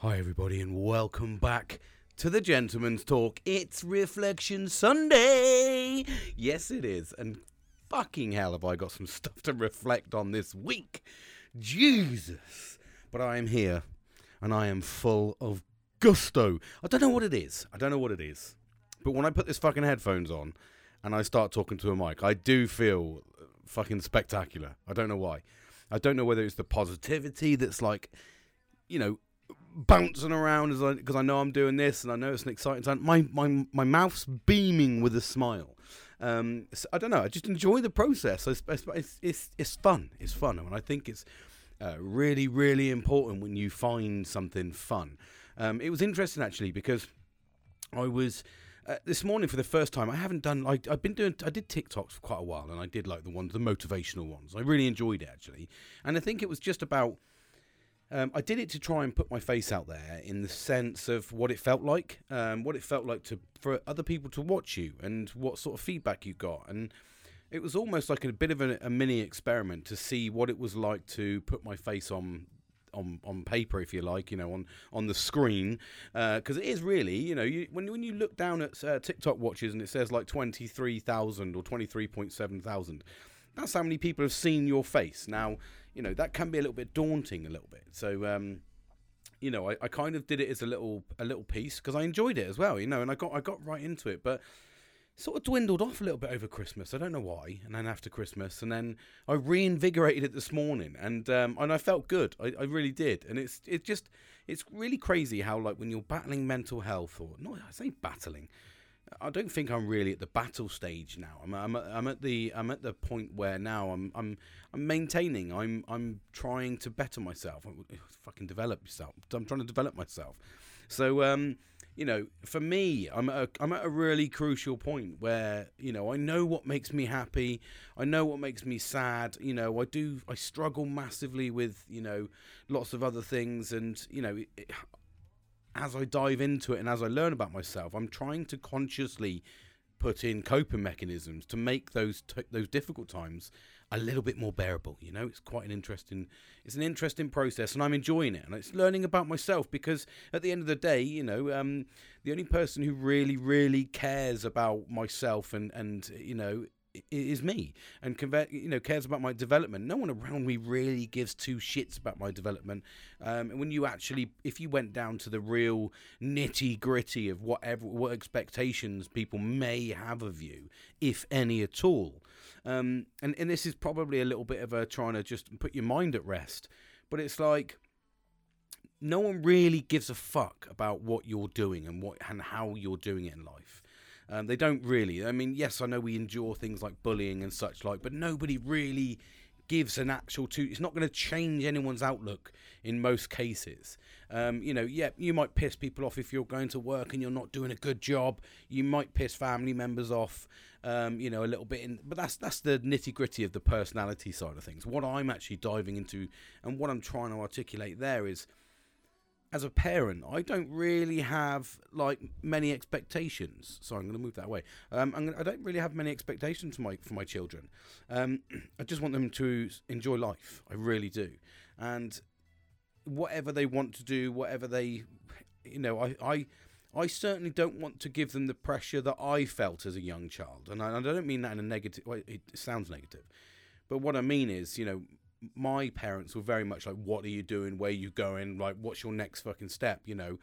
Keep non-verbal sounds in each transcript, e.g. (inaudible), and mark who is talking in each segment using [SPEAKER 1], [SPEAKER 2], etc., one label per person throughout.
[SPEAKER 1] Hi, everybody, and welcome back to the Gentleman's Talk. It's Reflection Sunday. Yes, it is. And fucking hell, have I got some stuff to reflect on this week. Jesus. But I am here, and I am full of gusto. I don't know what it is. I don't know what it is. But when I put this fucking headphones on and I start talking to a mic, I do feel fucking spectacular. I don't know why. I don't know whether it's the positivity that's like, you know, bouncing around as I because I know I'm doing this and I know it's an exciting time. My my my mouth's beaming with a smile. Um, so I don't know. I just enjoy the process. It's it's it's, it's fun. It's fun, and I think it's uh, really really important when you find something fun. Um, it was interesting actually because I was. Uh, this morning for the first time, I haven't done like I've been doing. I did TikToks for quite a while, and I did like the ones, the motivational ones. I really enjoyed it actually, and I think it was just about um, I did it to try and put my face out there in the sense of what it felt like, um, what it felt like to for other people to watch you, and what sort of feedback you got, and it was almost like a bit of a, a mini experiment to see what it was like to put my face on on on paper, if you like, you know, on on the screen, because uh, it is really, you know, you, when when you look down at uh, TikTok watches and it says like twenty three thousand or twenty three point seven thousand, that's how many people have seen your face. Now, you know, that can be a little bit daunting, a little bit. So, um, you know, I, I kind of did it as a little a little piece because I enjoyed it as well, you know, and I got I got right into it, but sort of dwindled off a little bit over Christmas. I don't know why. And then after Christmas, and then I reinvigorated it this morning, and um, and I felt good. I, I really did. And it's it just it's really crazy how like when you're battling mental health or not, I say battling. I don't think I'm really at the battle stage now. I'm, I'm, I'm at the I'm at the point where now I'm I'm I'm maintaining. I'm I'm trying to better myself. I'm, fucking develop yourself. I'm trying to develop myself. So um, you know, for me, I'm at a, I'm at a really crucial point where you know I know what makes me happy. I know what makes me sad. You know, I do I struggle massively with you know lots of other things, and you know. As I dive into it and as I learn about myself, I'm trying to consciously put in coping mechanisms to make those t- those difficult times a little bit more bearable. You know, it's quite an interesting it's an interesting process, and I'm enjoying it, and it's learning about myself because at the end of the day, you know, um, the only person who really really cares about myself and and you know is me and convert, you know cares about my development. No one around me really gives two shits about my development. Um, and when you actually, if you went down to the real nitty gritty of whatever what expectations people may have of you, if any at all, um, and and this is probably a little bit of a trying to just put your mind at rest, but it's like no one really gives a fuck about what you're doing and what and how you're doing it in life. Um, they don't really. I mean, yes, I know we endure things like bullying and such like, but nobody really gives an actual to it's not going to change anyone's outlook in most cases um, you know yeah you might piss people off if you're going to work and you're not doing a good job you might piss family members off um, you know a little bit in but that's that's the nitty gritty of the personality side of things what i'm actually diving into and what i'm trying to articulate there is as a parent, I don't really have like many expectations. Sorry, I'm going to move that way. Um, gonna, I don't really have many expectations for my for my children. Um, (clears throat) I just want them to enjoy life. I really do, and whatever they want to do, whatever they, you know, I I. I certainly don't want to give them the pressure that I felt as a young child, and I, I don't mean that in a negative. Well, it sounds negative, but what I mean is, you know, my parents were very much like, "What are you doing? Where are you going? Like, what's your next fucking step?" You know.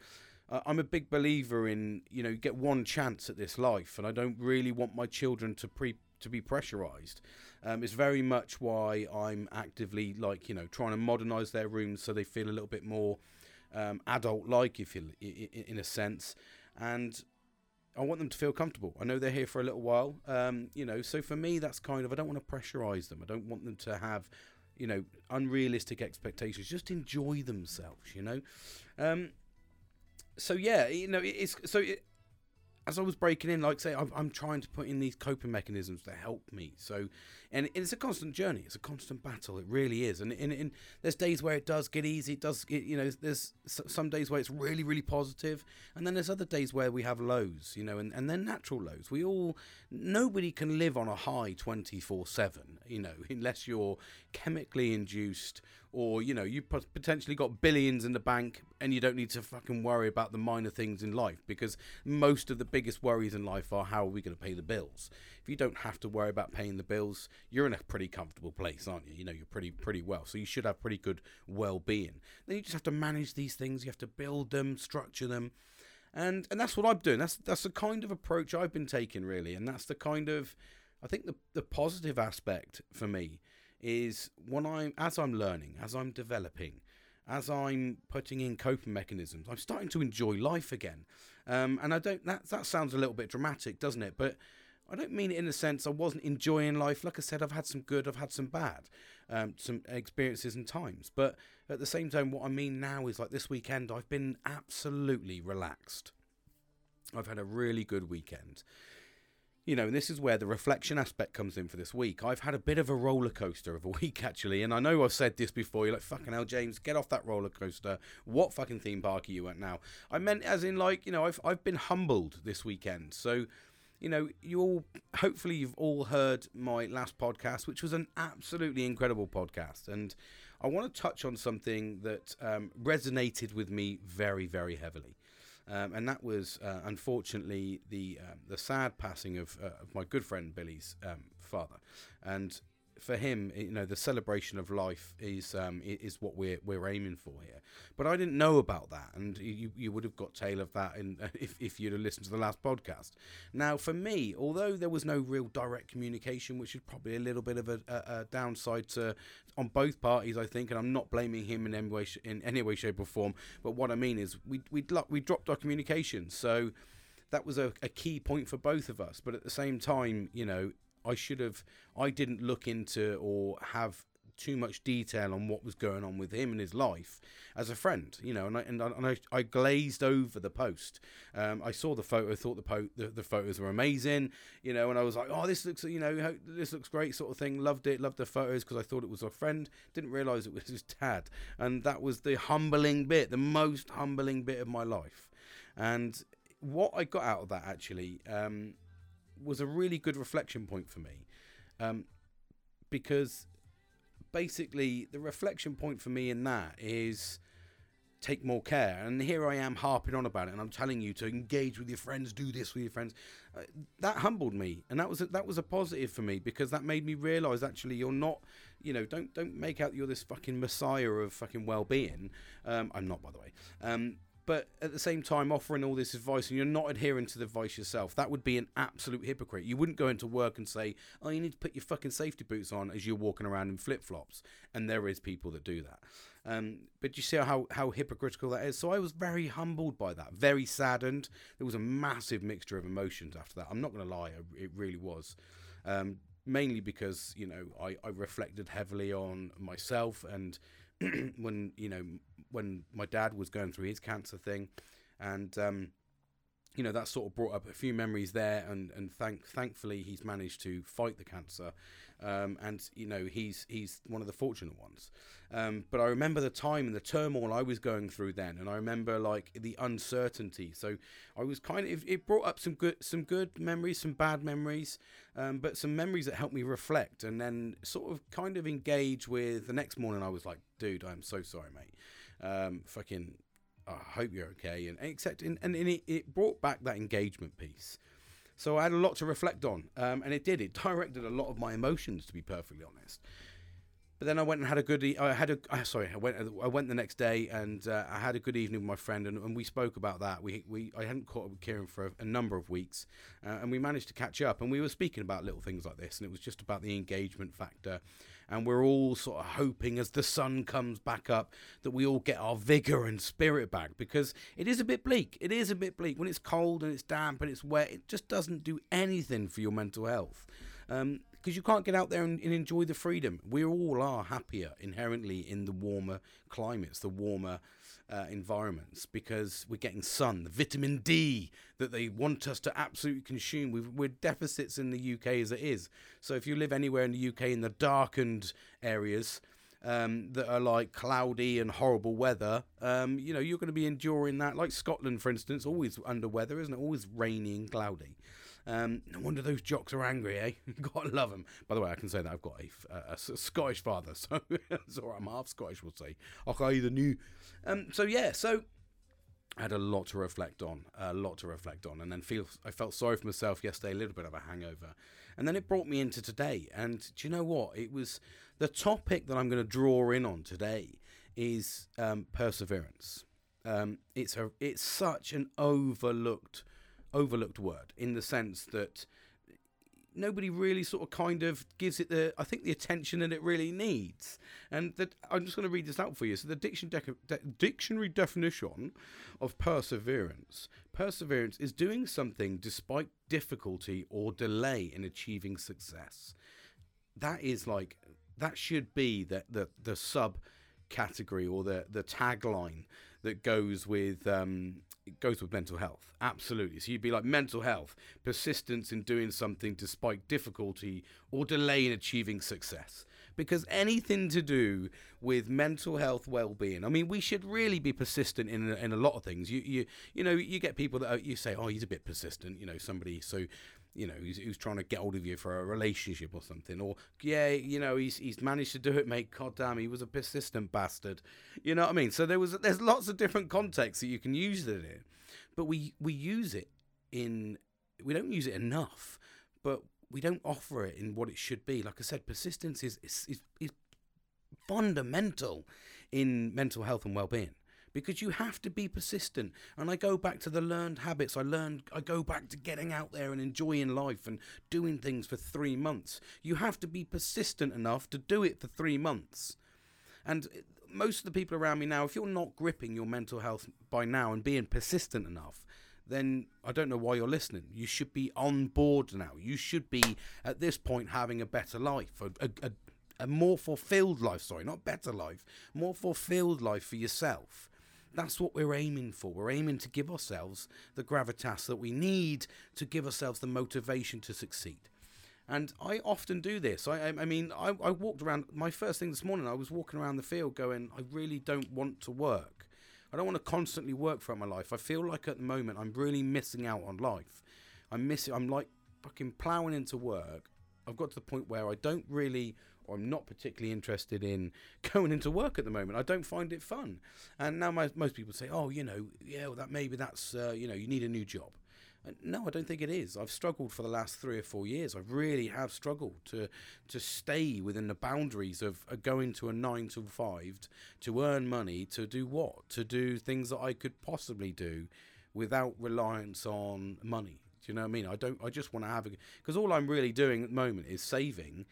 [SPEAKER 1] Uh, I'm a big believer in you know you get one chance at this life, and I don't really want my children to pre to be pressurized. Um, it's very much why I'm actively like you know trying to modernize their rooms so they feel a little bit more um, adult-like, if you in a sense, and I want them to feel comfortable. I know they're here for a little while, um, you know. So for me, that's kind of I don't want to pressurize them. I don't want them to have you know, unrealistic expectations. Just enjoy themselves, you know. Um, so yeah, you know, it's so it, as I was breaking in, like say, I'm, I'm, trying to put in these coping mechanisms to help me. So, and it's a constant journey. It's a constant battle. It really is. And, there's days where it does get easy. It does, you know, there's some days where it's really, really positive, and then there's other days where we have lows, you know, and, and they're natural lows. We all, nobody can live on a high 24 seven, you know, (laughs) unless you're chemically induced or you know you've potentially got billions in the bank and you don't need to fucking worry about the minor things in life because most of the biggest worries in life are how are we going to pay the bills if you don't have to worry about paying the bills you're in a pretty comfortable place aren't you? You know you're pretty pretty well. So you should have pretty good well-being. Then you just have to manage these things. You have to build them structure them. And and that's what I'm doing. That's that's the kind of approach I've been taking really. And that's the kind of I think the the positive aspect for me is when I'm as I'm learning, as I'm developing, as I'm putting in coping mechanisms, I'm starting to enjoy life again. Um, and I don't that that sounds a little bit dramatic, doesn't it? But I don't mean it in the sense I wasn't enjoying life. Like I said, I've had some good, I've had some bad, um, some experiences and times. But at the same time, what I mean now is like this weekend, I've been absolutely relaxed. I've had a really good weekend you know, and this is where the reflection aspect comes in for this week. I've had a bit of a roller coaster of a (laughs) week actually, and I know I've said this before. You're like, fucking hell, James, get off that roller coaster. What fucking theme park are you at now? I meant as in like, you know, I've I've been humbled this weekend. So, you know, you all hopefully you've all heard my last podcast, which was an absolutely incredible podcast, and I want to touch on something that um, resonated with me very, very heavily. Um, and that was uh, unfortunately the um, the sad passing of, uh, of my good friend Billy's um, father, and for him, you know, the celebration of life is um, is what we're we're aiming for here. But I didn't know about that, and you you would have got tail of that in, (laughs) if if you'd have listened to the last podcast. Now, for me, although there was no real direct communication, which is probably a little bit of a, a, a downside to on both parties, I think, and I'm not blaming him in any way in any way, shape, or form. But what I mean is, we we we dropped our communication, so that was a, a, key point for both of us. But at the same time, you know, I should have I didn't look into or have too much detail on what was going on with him and his life as a friend, you know, and I and I, and I, I glazed over the post. Um, I saw the photo, thought the, po- the, the photos were amazing, you know, and I was like, oh, this looks, you know, this looks great, sort of thing. Loved it, loved the photos because I thought it was a friend. Didn't realize it was his dad, and that was the humbling bit, the most humbling bit of my life, and what I got out of that actually. Um, was a really good reflection point for me um, because basically the reflection point for me in that is take more care. And here i am harping on about it and i'm telling you to engage with your friends do this with your friends. Uh, that humbled me and that was a, that was a positive for me because that made me realize actually you're not you know don't don't make out you're this fucking messiah of fucking well-being. Um, i'm not by the way. Um, but at the same time offering all this advice and you're not adhering to the advice yourself that would be an absolute hypocrite. You wouldn't go into work and say oh you need to put your fucking safety boots on as you're walking around in flip-flops. And there is people that do that. Um, but you see how, how hypocritical that is? So i was very humbled by that very saddened. There was a massive mixture of emotions after that. I'm not going to lie it really was. Um, mainly because you know I, I reflected heavily on myself and (clears throat) when you know when my dad was going through his cancer thing, and um, you know that sort of brought up a few memories there, and and thank thankfully he's managed to fight the cancer, um, and you know he's he's one of the fortunate ones. Um, but I remember the time and the turmoil I was going through then, and I remember like the uncertainty. So I was kind of it brought up some good some good memories, some bad memories, um, but some memories that helped me reflect, and then sort of kind of engage with. The next morning I was like, dude, I'm so sorry, mate. Um, fucking I hope you're okay. And except, and, it, it brought back that engagement piece. So I had a lot to reflect on, um, and it did. It (laughs) directed a lot of my emotions, to be perfectly honest. But then I went and had a good. I had a. Uh, sorry, I went. I went the next day, and uh, I had a good evening with my friend, and, and, we spoke about that. We we I hadn't caught up with Kieran for a, a number of weeks, uh, and we managed to catch up, and we were speaking about little things like this, and it was just about the engagement factor, and we're all sort of hoping as the sun comes back up that we all get our vigor and spirit back because it is a bit bleak. It is a bit bleak when it's cold and it's damp and it's wet. It just doesn't do anything for your mental health. Um, because you can't get out there and, and, enjoy the freedom. We all are happier inherently in the warmer climates, the warmer uh, environments, because we're getting sun, the vitamin D that they want us to absolutely consume. we we're deficits in the UK as it is. So if you live anywhere in the UK in the darkened areas, um, that are like cloudy and horrible weather, um, you know, you're going to be enduring that. Like Scotland, for instance, always under weather, isn't it? Always rainy and cloudy. Um, no wonder those jocks are angry, eh? (laughs) Gotta love them. By the way, I can say that I've got a, a, a Scottish father, (laughs) so. I'm half Scottish, we'll say. Okay, the new. Um, so yeah, so I had a lot to reflect on, a lot to reflect on, and then feel I felt sorry for myself yesterday, a little bit of a hangover, and then it brought me into today. And do you know what? It was the topic that I'm going to draw in on today is um, perseverance. Um, it's a it's such an overlooked overlooked word in the sense that nobody really sort of kind of gives it the I think the attention that it really needs. And that I'm just going to read this out for you. So the dictionary de- dictionary definition of perseverance: perseverance is doing something despite difficulty or delay in achieving success. That is like that should be the the, the sub category or the the tagline that goes with um, it goes with mental health. Absolutely. So you'd be like mental health, persistence in doing something despite difficulty or delay in achieving success. Because anything to do with mental health well-being, I mean, we should really be persistent in in a lot of things. You you you know, you get people that are, you say, oh, he's a bit persistent. You know, somebody so you know, who's, who's trying to get hold of you for a relationship or something, or yeah, you know, he's he's managed to do it, mate. God damn, he was a persistent bastard. You know what I mean? So there was there's lots of different contexts that you can use it in, but we we use it in we don't use it enough, but we don't offer it in what it should be. Like I said, persistence is is, is, is fundamental in mental health and well-being because you have to be persistent. And I go back to the learned habits. I learned I go back to getting out there and enjoying life and doing things for 3 months. You have to be persistent enough to do it for 3 months. And most of the people around me now if you're not gripping your mental health by now and being persistent enough, then I don't know why you're listening. You should be on board now. You should be at this point having a better life, a, a, a more fulfilled life. Sorry, not better life, more fulfilled life for yourself. That's what we're aiming for. We're aiming to give ourselves the gravitas that we need to give ourselves the motivation to succeed. And I often do this. I, I mean, I, I walked around. My first thing this morning, I was walking around the field going, I really don't want to work. I don't want to constantly work throughout my life. I feel like at the moment I'm really missing out on life. I'm missing. I'm like fucking ploughing into work. I've got to the point where I don't really I'm not particularly interested in (laughs) going into work at the moment. I don't find it fun. And now my, most people say, oh, you know, yeah, well, that maybe that's, uh, you know, you need a new job. And no, I don't think it is. I've struggled for the last three or four years. I really have struggled to to stay within the boundaries of uh, going to a nine to five to earn money to do what? To do things that I could possibly do without reliance on money. Do you know what I mean? I don't. I just want to have a because all I'm really doing at the moment is saving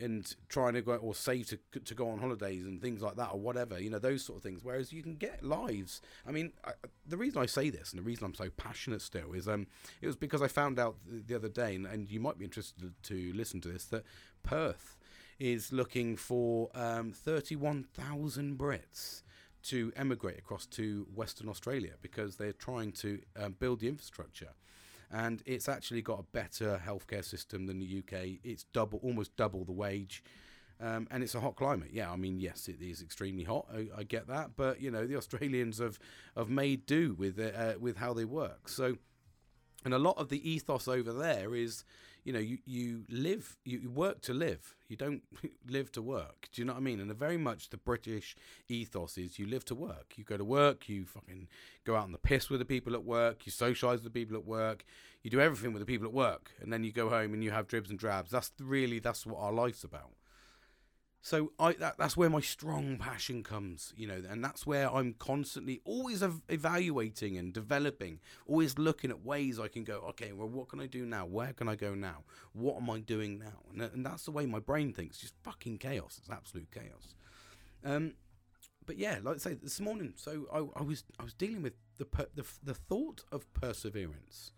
[SPEAKER 1] and trying to go or save to to go on holidays and things like that or whatever you know those sort of things. Whereas you can get lives. I mean I, the reason i say this and the reason i'm so passionate still is um it was because i found out the, the other day and, and you might be interested to listen to this that perth is looking for um 31,000 brits to emigrate across to western australia because they're trying to um, build the infrastructure and it's actually got a better healthcare system than the UK. It's double, almost double the wage. Um, and it's a hot climate. Yeah, I mean, yes, it is extremely hot. I, I get that, but you know, the Australians have have made do with uh, with how they work. So, and a lot of the ethos over there is, you know, you, you live, you work to live. You don't (laughs) live to work. Do you know what I mean? And very much the British ethos is you live to work. You go to work, you fucking go out on the piss with the people at work, you socialise with the people at work, you do everything with the people at work, and then you go home and you have dribs and drabs. That's really, that's what our life's about. So I that, that's where my strong passion comes, you know, and that's where I'm constantly always ev- evaluating and developing, always looking at ways I can go. Okay, well, what can I do now? Where can I go now? What am I doing now? And, and that's the way my brain thinks. Just fucking chaos. It's absolute chaos. Um, but yeah, like I say, this morning, so I, I was I was dealing with the per, the the thought of perseverance,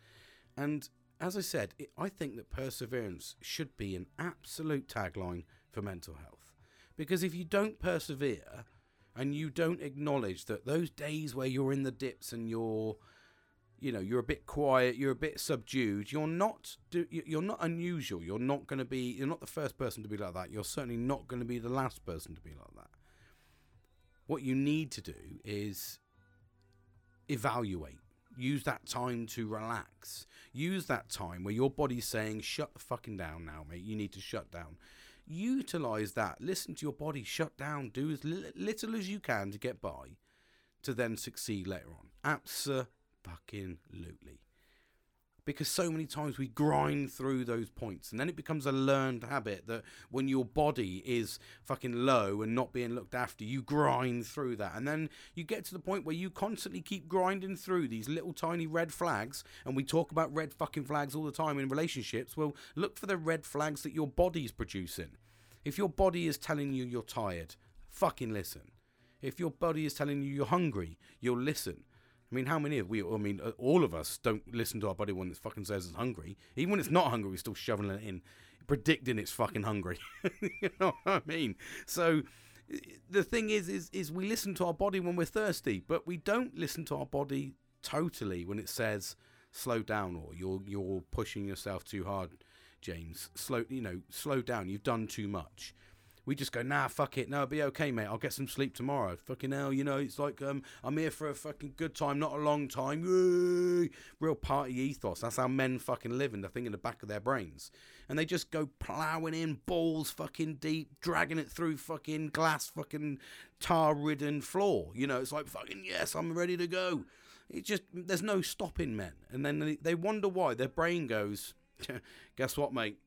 [SPEAKER 1] and as I said, it, I think that perseverance should be an absolute tagline for mental health. Because if you don't persevere and you don't acknowledge that those days where you're in the dips and you're you know you're a bit quiet you're a bit subdued you're not you're not unusual you're not going to be you're not the first person to be like that you're certainly not going to be the last person to be like that what you need to do is evaluate Use that time to relax. Use that time where your body's saying, shut the fucking down now, mate. You need to shut down. Utilize that. Listen to your body. Shut down. Do as li- little as you can to get by to then succeed later on. Absolutely because so many times we grind through those points and then it becomes a learned habit that when your body is fucking low and not being looked after you grind through that. And then you get to the point where you constantly keep grinding through these little tiny red flags and we talk about red fucking flags all the time in relationships. Well look for the red flags that your body's producing. If your body is telling you you're tired fucking listen. If your body is telling you you're hungry you'll listen I mean, how many of we, I mean, uh, all of us don't listen to our body when it fucking says it's hungry. Even when it's not hungry, we're still shoveling it in, predicting it's fucking hungry. (laughs) you know what I mean? So the thing is, is, is we listen to our body when we're thirsty, but we don't listen to our body totally when it says slow down or you're you're pushing yourself too hard, James. Slow, you know, slow down. You've done too much we just go, nah, fuck it, no, it'll be okay, mate. I'll get some sleep tomorrow. Fucking hell, you know, it's like um, I'm here for a fucking good time, not a long time. Yay! Real party ethos. That's how men fucking live in the thing in the back of their brains. And they just go ploughing in balls fucking deep, dragging it through fucking glass fucking tar ridden floor. You know, it's like fucking yes, I'm ready to go. It just there's no stopping men. And then they, they wonder why. Their brain goes, (laughs) guess what, mate?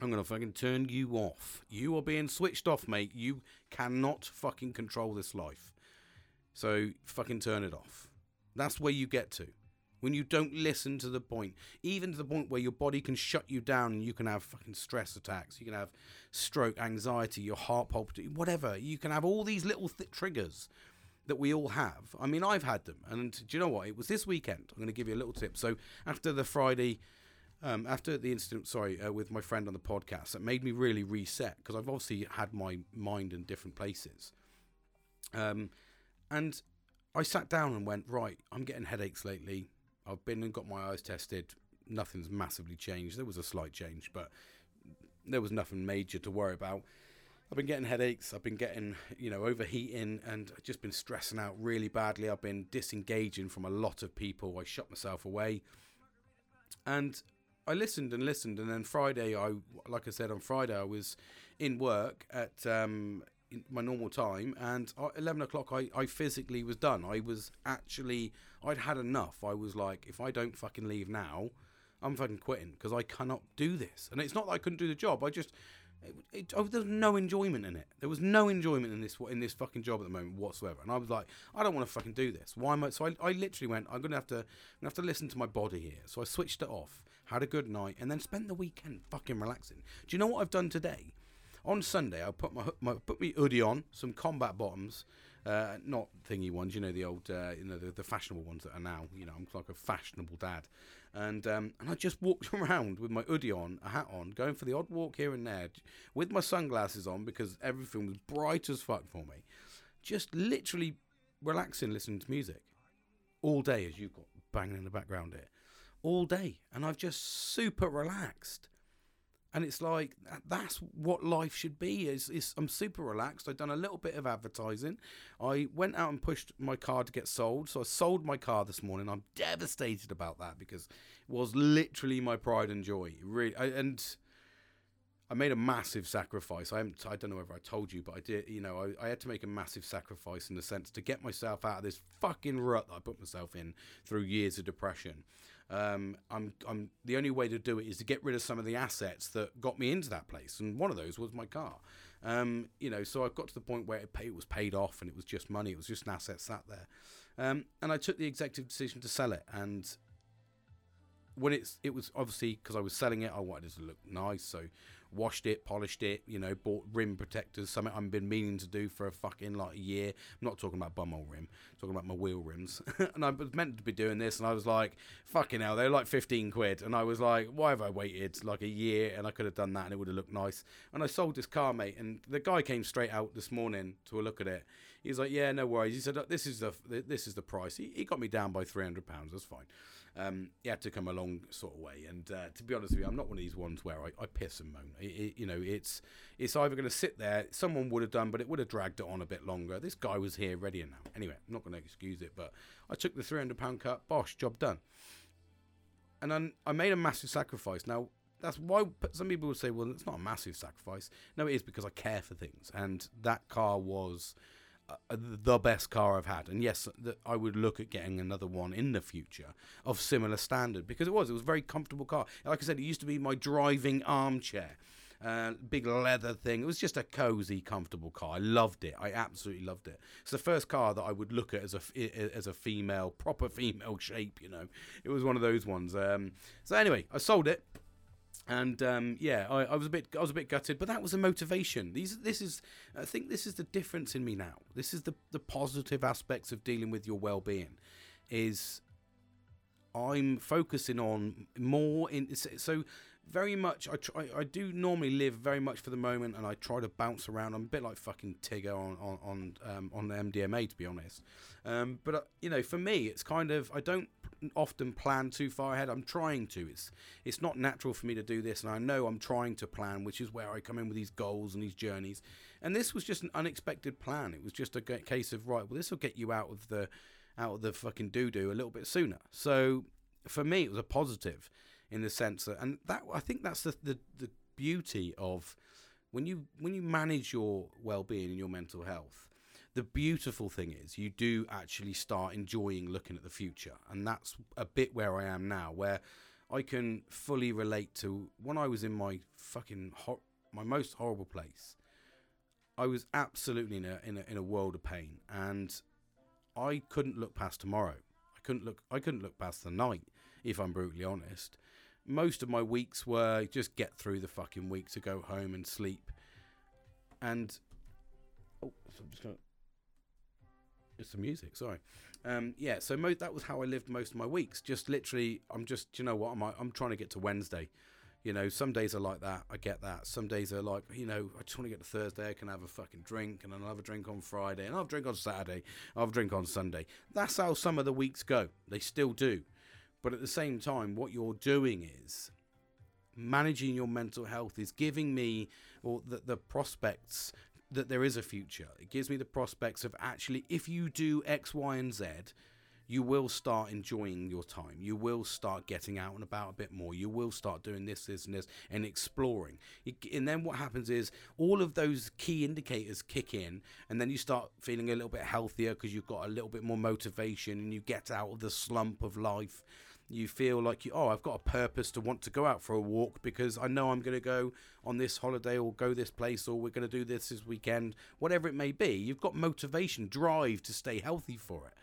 [SPEAKER 1] I'm gonna fucking turn you off. You are being switched off, mate. You cannot fucking control this life. So fucking turn it off. That's where you get to. When you don't listen to the point, even to the point where your body can shut you down and you can have fucking stress attacks, you can have stroke, anxiety, your heart palpitating, whatever. You can have all these little th- triggers that we all have. I mean, I've had them. And do you know what? It was this weekend. I'm going to give you a little tip. So after the Friday um, after the incident, sorry, uh, with my friend on the podcast, that made me really reset because I've obviously had my mind in different places. Um, and I sat down and went, right, I'm getting headaches lately. I've been and got my eyes tested. Nothing's massively changed. There was a slight change, but there was nothing major to worry about. I've been getting headaches. I've been getting, you know, overheating and just been stressing out really badly. I've been disengaging from a lot of people. I shut myself away. And I listened and listened, and then Friday, I like I said on Friday, I was in work at um, my normal time, and at eleven o'clock, I, I physically was done. I was actually, I'd had enough. I was like, if I don't fucking leave now, I'm fucking quitting because I cannot do this. And it's not that I couldn't do the job. I just it, it, oh, there no enjoyment in it. There was no enjoyment in this in this fucking job at the moment whatsoever. And I was like, I don't want to fucking do this. Why am I? So I, I literally went, I'm gonna have to, I'm gonna have to listen to my body here. So I switched it off, had a good night, and then spent the weekend fucking relaxing. Do you know what I've done today? On Sunday, I put my, my put my hoodie on, some combat bottoms, uh, not thingy ones, you know, the old, uh, you know, the, the, fashionable ones that are now, you know, I'm like a fashionable dad. And um, and I just walked (laughs) around with my hoodie on, a hat on, going for the odd walk here and there, with my sunglasses on because everything was bright as fuck for me. Just literally relaxing, listening to music all day, as you've got banging in the background here, all day, and I've just super relaxed and it's like that's what life should be is, is i'm super relaxed i've done a little bit of advertising i went out and pushed my car to get sold so i sold my car this morning i'm devastated about that because it was literally my pride and joy really I, and I made a massive sacrifice. I I don't know whether I told you, but I did. You know, I, I, had to make a massive sacrifice in the sense to get myself out of this fucking rut that I put myself in through years of depression. Um, I'm, I'm the only way to do it is to get rid of some of the assets that got me into that place, and one of those was my car. Um, you know, so I've got to the point where it, pay, it was paid off, and it was just money. It was just an asset sat there, um, and I took the executive decision to sell it, and when it's it was obviously because I was selling it, I wanted it to look nice, so washed it, polished it, you know, bought rim protectors, something I've been meaning to do for a fucking like a year. I'm not talking about bumhole rim, I'm talking about my wheel rims. (laughs) and I was meant to be doing this, and I was like, fucking hell, they're like 15 quid. And I was like, why have I waited like a year? And I could have done that and it would have looked nice. And I sold this car, mate, and the guy came straight out this morning to a look at it. He was like, "Yeah, no worries." He said, "This is the this is the price." He, he got me down by three hundred pounds. That's fine. Um, he had to come a long sort of way, and uh, to be honest with you, I'm not one of these ones where I, I piss and moan. It, it, you know, it's it's either going to sit there. Someone would have done, but it would have dragged it on a bit longer. This guy was here, ready and now. Anyway, I'm not going to excuse it, but I took the three hundred pound cut. Bosh, job done. And then I made a massive sacrifice. Now that's why some people would say, well, it's not a massive sacrifice. No, it is because I care for things, and that car was the best car I've had. And yes, I would look at getting another one in the future of similar standard because it was. It was a very comfortable car. Like I said, it used to be my driving armchair. Uh, big leather thing. It was just a cozy, comfortable car. I loved it. I absolutely loved it. It's the first car that I would look at as a as a female, proper (laughs) female shape. You know, it was one of those ones. Um, so anyway, I sold it and um, yeah, I, I, was a bit, I was a bit gutted, but that was a motivation. These, this is, I think, this is the difference in me now. This is the the positive aspects of dealing with your well being, is I'm focusing on more in so very much. I try, I do normally live very much for the moment, and I try to bounce around. I'm a bit like fucking Tigger on on on um, on the MDMA, to be honest. Um, but uh, you know, for me, it's kind of I don't often plan too far ahead. I'm trying to. It's it's not natural for me to do this, and I know I'm trying to plan, which is where I come in with these goals and these journeys. And this was just an unexpected plan. It was just a case of right. Well, this will get you out of the out of the fucking doo doo a little bit sooner. So for me, it was a positive in the sense that, and that I think that's the the, the beauty of when you when you manage your well-being and your mental health the beautiful thing is you do actually start enjoying looking at the future. And that's a bit where i am now where i can fully relate to when i was in my fucking hor- my most horrible place i was absolutely in a, in a in a world of pain. And i couldn't look past tomorrow. I couldn't look i couldn't look past the night if i'm brutally honest most of my weeks were just get through the fucking week to go home and sleep. And oh, so I'm just gonna. It's the music. Sorry. Um, yeah. So mo- that was how I lived most of my weeks. Just literally, I'm just. you know what? I'm. I'm trying to get to Wednesday. You know, some days are like that. I get that. Some days are like, you know, I just want to get to Thursday. I can have a fucking drink, and then I'll have a drink on Friday, and I'll drink on Saturday. I'll drink on Sunday. That's how some of the weeks go. They still do. But at the same time, what you're doing is managing your mental health is giving me or the, the prospects that there is a future. It gives me the prospects of actually, if you do X, Y, and Z, you will start enjoying your time. You will start getting out and about a bit more. You will start doing this, this, and this, and exploring. And then what happens is all of those key indicators kick in, and then you start feeling a little bit healthier because you've got a little bit more motivation and you get out of the slump of life you feel like you oh I've got a purpose to want to go out for a walk because I know I'm going to go on this holiday or go this place or we're going to do this this weekend whatever it may be you've got motivation drive to stay healthy for it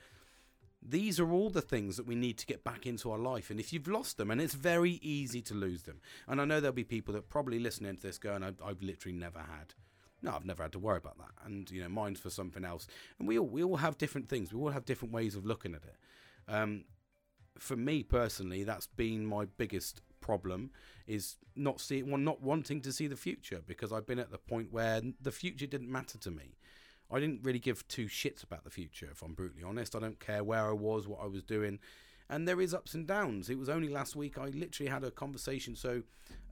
[SPEAKER 1] these are all the things that we need to get back into our life and if you've lost them and it's very easy to lose them and I know there'll be people that probably listening to this going I've, I've literally never had no, I've never had to worry about that. And you know, mine's for something else. And we all we all have different things. We all have different ways of looking at it. Um, for me personally, that's been my biggest problem is not see well, not wanting to see the future because I've been at the point where the future didn't matter to me. I didn't really give two shits about the future, if I'm brutally honest. I don't care where I was, what I was doing. And there is ups and downs. It was only last week I literally had a conversation. So,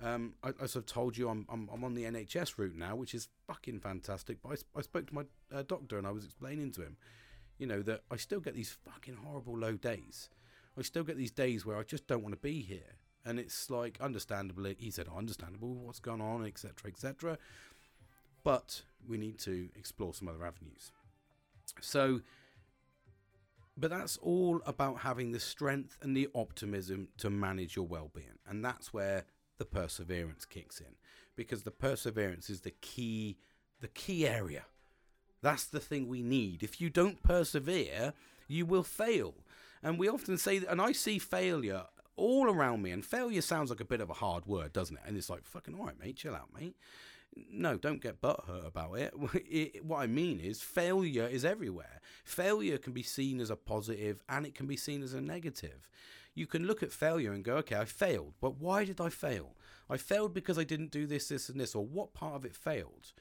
[SPEAKER 1] um, I, as I've told you, I'm, I'm, I'm on the NHS route now, which is fucking fantastic. But I, I spoke to my uh, doctor and I was explaining to him, you know, that I still get these fucking horrible low days I still get these days where I just don't want to be here. And it's like, understandably, he said, oh, understandable, what's going on, etc., etc. But we need to explore some other avenues. So, but that's all about having the strength and the optimism to manage your well being. And that's where the perseverance kicks in. Because the perseverance is the key, the key area. That's the thing we need. If you don't persevere, you will fail. And we often say and I see failure all around me. And failure sounds like a bit of a hard word, doesn't it? And it's like, fucking all right, mate, chill out, mate. No, don't get butthurt about (laughs) it. it. What I mean is, failure is everywhere. Failure can be seen as a positive and it can be seen as a negative. You can look at failure and go, okay, I failed, but why did I fail? I failed because I didn't do this, this, and this, or what part of it failed?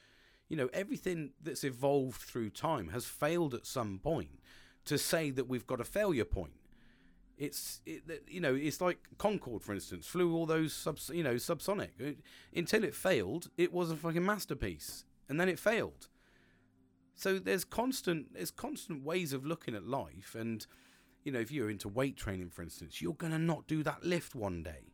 [SPEAKER 1] You know, everything that's evolved through time has failed at some point. To say that we've got a failure point, it's it, you know it's like Concorde, for instance, flew all those sub you know subsonic it, until it failed. It was a fucking masterpiece, and then it failed. So there's constant there's constant ways of looking at life, and you know if you're into weight training, for instance, you're gonna not do that lift one day.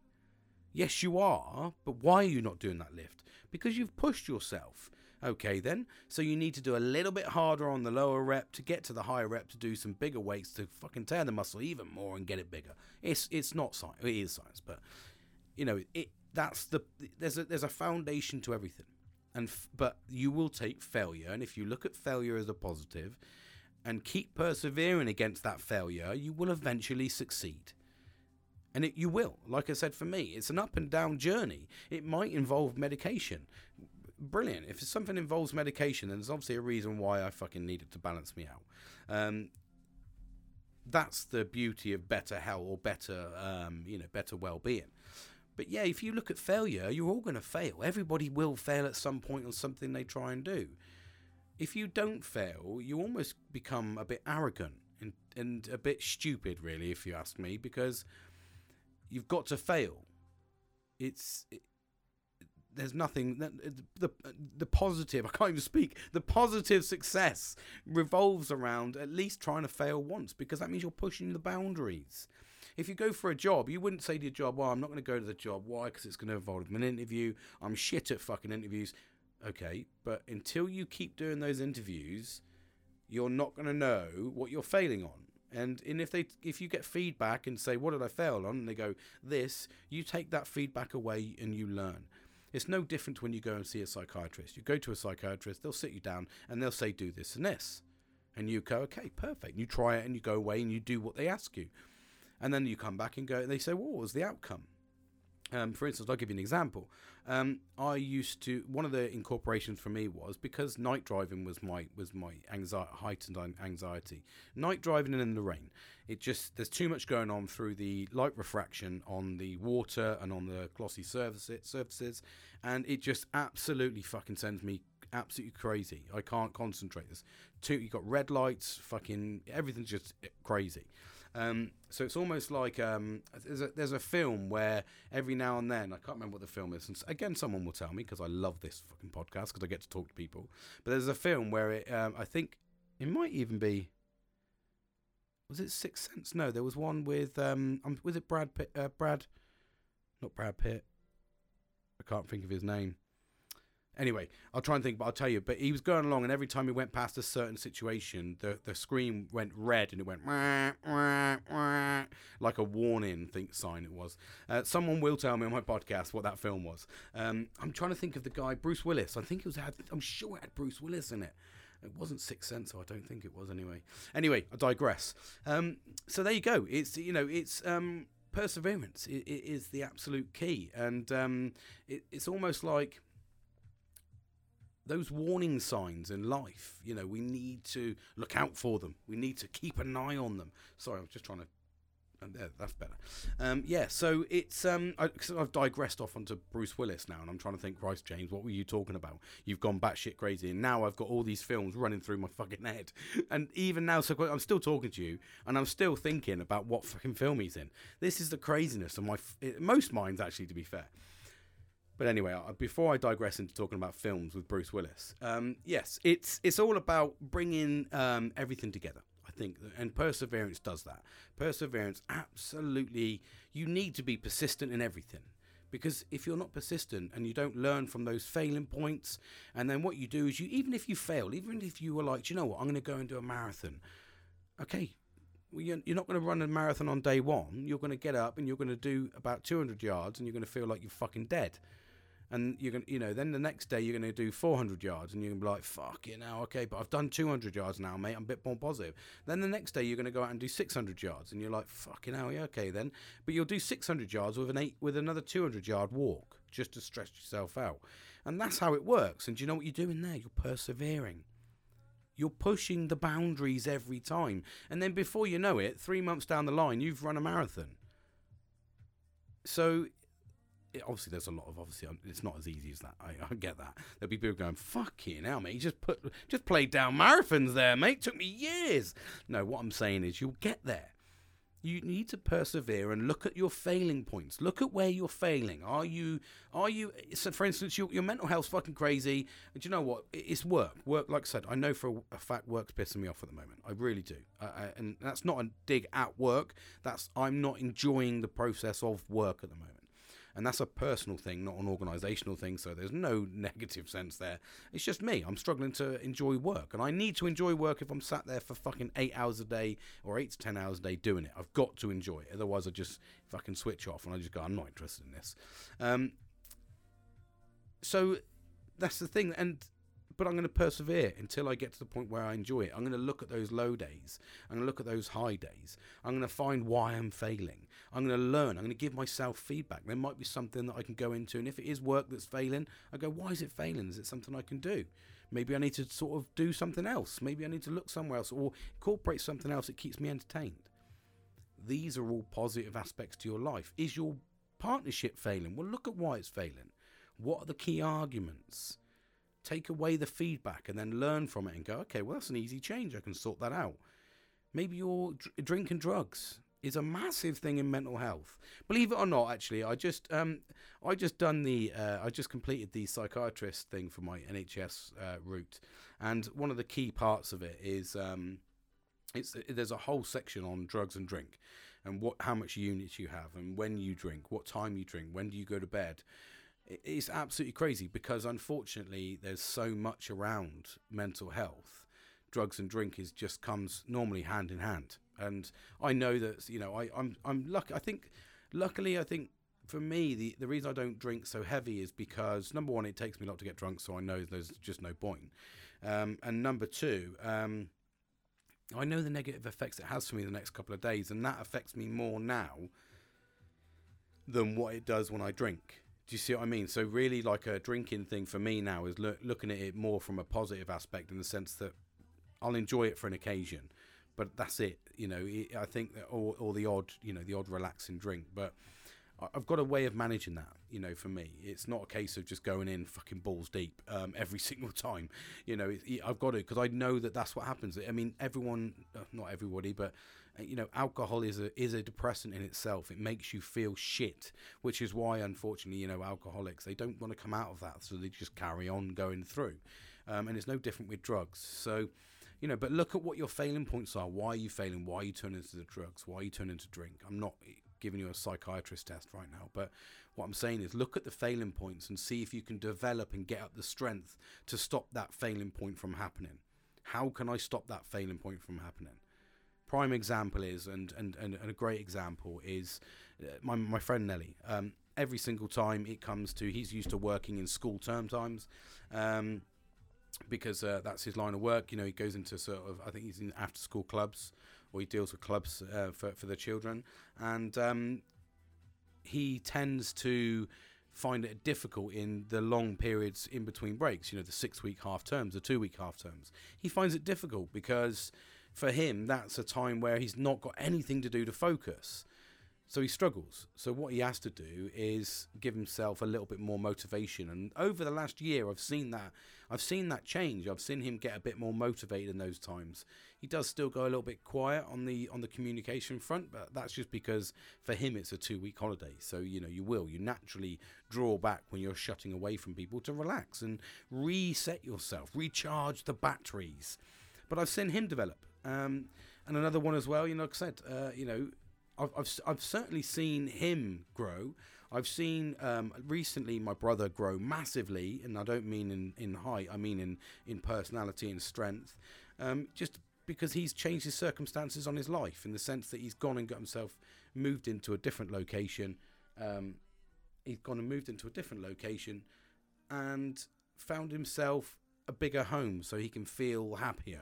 [SPEAKER 1] Yes, you are, but why are you not doing that lift? Because you've pushed yourself. Okay, then. So you need to do a little bit harder on the lower rep to get to the higher rep to do some bigger weights to fucking tear the muscle even more and get it bigger. It's it's not science. It is science, but you know it. That's the there's a there's a foundation to everything, and f- but you will take failure, and if you look at failure as a positive, and keep persevering against that failure, you will eventually succeed. And it, you will. Like I said, for me, it's an up and down journey. It might involve medication brilliant. If something involves medication, then there's obviously a reason why I fucking need it to balance me out. Um, that's the beauty of better health or better, um, you know, better well-being. But yeah, if you look at failure, you're all going to fail. Everybody will fail at some point on something they try and do. If you don't fail, you almost become a bit arrogant and, and a bit stupid, really, if you ask me, because you've got to fail. It's there's nothing the uh, the positive (laughs) I can't even speak the positive success revolves around at least trying to fail once because that means you're pushing the boundaries. If you go for a job you wouldn't say to your job well I'm not going to go to the job. Why? Because it's going to involve an interview. I'm shit at fucking interviews. Okay but until you keep doing those interviews you're not going to know what you're failing on. And, and if they if you get feedback and say what did I fail on? and they go this you take that feedback away and you learn it's no different when you go and see a psychiatrist. You go to a psychiatrist, they'll sit you down and they'll say, do this and this. And you go, okay, perfect. You try it and you go away and you do what they ask you. And then you come back and go, and they say, well, what was the outcome? Um, for instance, I'll give you an example. Um, I used to one of the incorporations for me was because night driving was my was my anxiety, heightened anxiety. Night driving in the rain, it just there's too much going on through the light refraction on the water and on the glossy surfaces, surfaces, and it just absolutely fucking sends me absolutely crazy. I can't concentrate. There's two. You got red lights, fucking everything's just crazy. Um, so it's almost like um, there's, a, there's a film where every now and then I can't remember what the film is. And again, someone will tell me because I love this fucking podcast because I get to talk to people. But there's a film where it, um, I think it might even be. Was it Sixth Sense? No, there was one with um, um was it Brad Pitt? Uh, Brad, not Brad Pitt. I can't think of his name. Anyway, I'll try and think, but I'll tell you. But he was going along, and every time he went past a certain situation, the the screen went red, and it went wah, wah, wah, like a warning think sign. It was. Uh, someone will tell me on my podcast what that film was. Um, I'm trying to think of the guy, Bruce Willis. I think it was. I'm sure it had Bruce Willis in it. It wasn't Sixth Sense, so I don't think it was anyway. Anyway, I digress. Um, so there you go. It's you know it's um, perseverance. It, it is the absolute key, and um, it, it's almost like those warning signs in life, you know, we need to look out for them. We need to keep an eye on them. Sorry, I was just trying to. Uh, that's better. Um, yeah, so it's um, I, have digressed off onto Bruce Willis now, and I'm trying to think, Christ, James, what were you talking about? You've gone batshit crazy, and now I've got all these films running through my fucking head, (laughs) and even now, so I'm still talking to you, and I'm still thinking about what fucking film he's in. This is the craziness of my most minds, actually, to be fair. But anyway, before I digress into talking about films with Bruce Willis, um, yes, it's it's all about bringing um, everything together. I think, and perseverance does that. Perseverance, absolutely, you need to be persistent in everything. Because if you're not persistent and you don't learn from those failing points, and then what you do is you, even if you fail, even if you were like, you know what, I'm going to go and do a marathon. Okay, well, you're, you're not going to run a marathon on day one. You're going to get up and you're going to do about 200 yards, and you're going to feel like you're fucking dead and you're gonna, you know, then the next day you're gonna do 400 yards, and you're gonna be like, "Fuck you now, okay, but I've done 200 yards now, mate. I'm a bit more positive." Then the next day you're gonna go out and do 600 yards, and you're like, "Fucking hell, yeah, okay then." But you'll do 600 yards with an eight with another 200 yard walk just to stretch yourself out, and that's how it works. And do you know what you're doing there? You're persevering. You're pushing the boundaries every time, and then before you know it, three months down the line, you've run a marathon. So it, obviously there's a lot of obviously um, it's not as easy as that. I, I get that. There'll be people going, "Fucking hell, mate! You just put just played down marathons there, mate. Took me years." No, what I'm saying is you'll get there. You need to persevere and look at your failing points. Look at where you're failing. Are you, are you, so for instance, your, your mental health's fucking crazy. And do you know what? It's work. Work, like I said, I know for a, fact work's pissing me off at the moment. I really do. And that's not a dig at work. That's, I'm not enjoying the process of work at the moment and that's a personal thing, not an organisational thing. So there's no (laughs) negative sense there. It's just me. I'm struggling to enjoy work, and I need to enjoy work if I'm sat there for fucking eight hours a day or eight to ten hours a day doing it. I've got to enjoy it. Otherwise, I just fucking switch off and I just go, I'm not interested in this. Um, so that's the thing, and but I'm going to persevere until I get to the point where I enjoy it. I'm going to look at those low days. I'm going to look at those high days. I'm going to find why I'm failing. I'm going to learn. I'm going to give myself feedback. There might be something that I can go into, and if it is work that's failing, I go, why is it failing? Is it something I can do? Maybe I need to sort of do something else. Maybe I need to look somewhere else or incorporate something else that keeps me entertained. These are all positive aspects to your life. Is your partnership failing? Well, look at why it's failing. What are the key arguments? Take away the feedback and then learn from it and go, okay, well, that's an easy change. I can sort that out. Maybe your dr- drinking drugs is a massive thing in mental health. Believe it or not, actually, I just um, I just done the uh, I just completed the psychiatrist thing for my NHS uh, route, and one of the key parts of it is um, it's there's a whole section on drugs and drink, and what how much units you have, and when you drink, what time you drink, when do you go to bed, it's absolutely crazy because unfortunately there's so much around mental health. Drugs and drink is just comes normally hand in hand. And i know that you know I, i'm i'm lucky i think luckily i think for me the the reason i don't drink so heavy is because number one it takes me a lot to get drunk so i know there's just no point. Um, and number two um, i know the negative effects it has for me the next couple of days and that affects me more now than what it does when i drink do you see what I mean? So really, like a drinking thing for me now is look, looking at it more from a positive aspect in the sense that I'll enjoy it for an occasion, but that's it. You know, I think that or, or the odd, you know, the odd relaxing drink, but. I've got a way of managing that, you know. For me, it's not a case of just going in fucking balls deep um, (laughs) every single time. You know, I've got to because I know that that's what happens. I mean, everyone, uh, not everybody, but you know, alcohol is a is a depressant in itself. It makes you feel shit, which is why, unfortunately, you know, alcoholics they don't want to come out of that, so they just carry on going through. Um, and it's no different with drugs. So, you know, but look at what your failing points are. Why are you failing? Why are you turning to the drugs? Why are you turning to drink? I'm not giving you a psychiatrist test right now, but what I'm saying is look at the failing points and see if you can develop and get up the strength to stop that failing point from happening. How can I stop that failing point from happening? Prime example is, and, and, and, a great example is uh, my, my friend Nelly. Um, every single time it comes to, he's used to working in school term times. Um, because uh, that's his line of work. You know, he goes into sort of, I think he's in after school clubs or he deals with clubs uh, for, for the children. And um, he tends to find it difficult in the long periods in between breaks, you know, the six week half terms, the two week half terms. He finds it difficult because for him, that's a time where he's not got anything to do to focus. So he struggles. So what he has to do is give himself a little bit more motivation. And over the last year, I've seen that. I've seen that change. I've seen him get a bit more motivated in those times. He does still go a little bit quiet on the on the communication front, but that's just because for him it's a two week holiday. So you know you will you naturally draw back when you're shutting away from people to relax and reset yourself, recharge the batteries. But I've seen him develop. Um, and another one as well, you know, like I said, uh, you know, I've, I've, I've certainly seen him grow. I've seen um, recently my brother grow massively, and I don't mean in, in height, I mean in, in personality and strength, um, just because he's changed his circumstances on his life in the sense that he's gone and got himself moved into a different location. Um, he's gone and moved into a different location and found himself a bigger home so he can feel happier.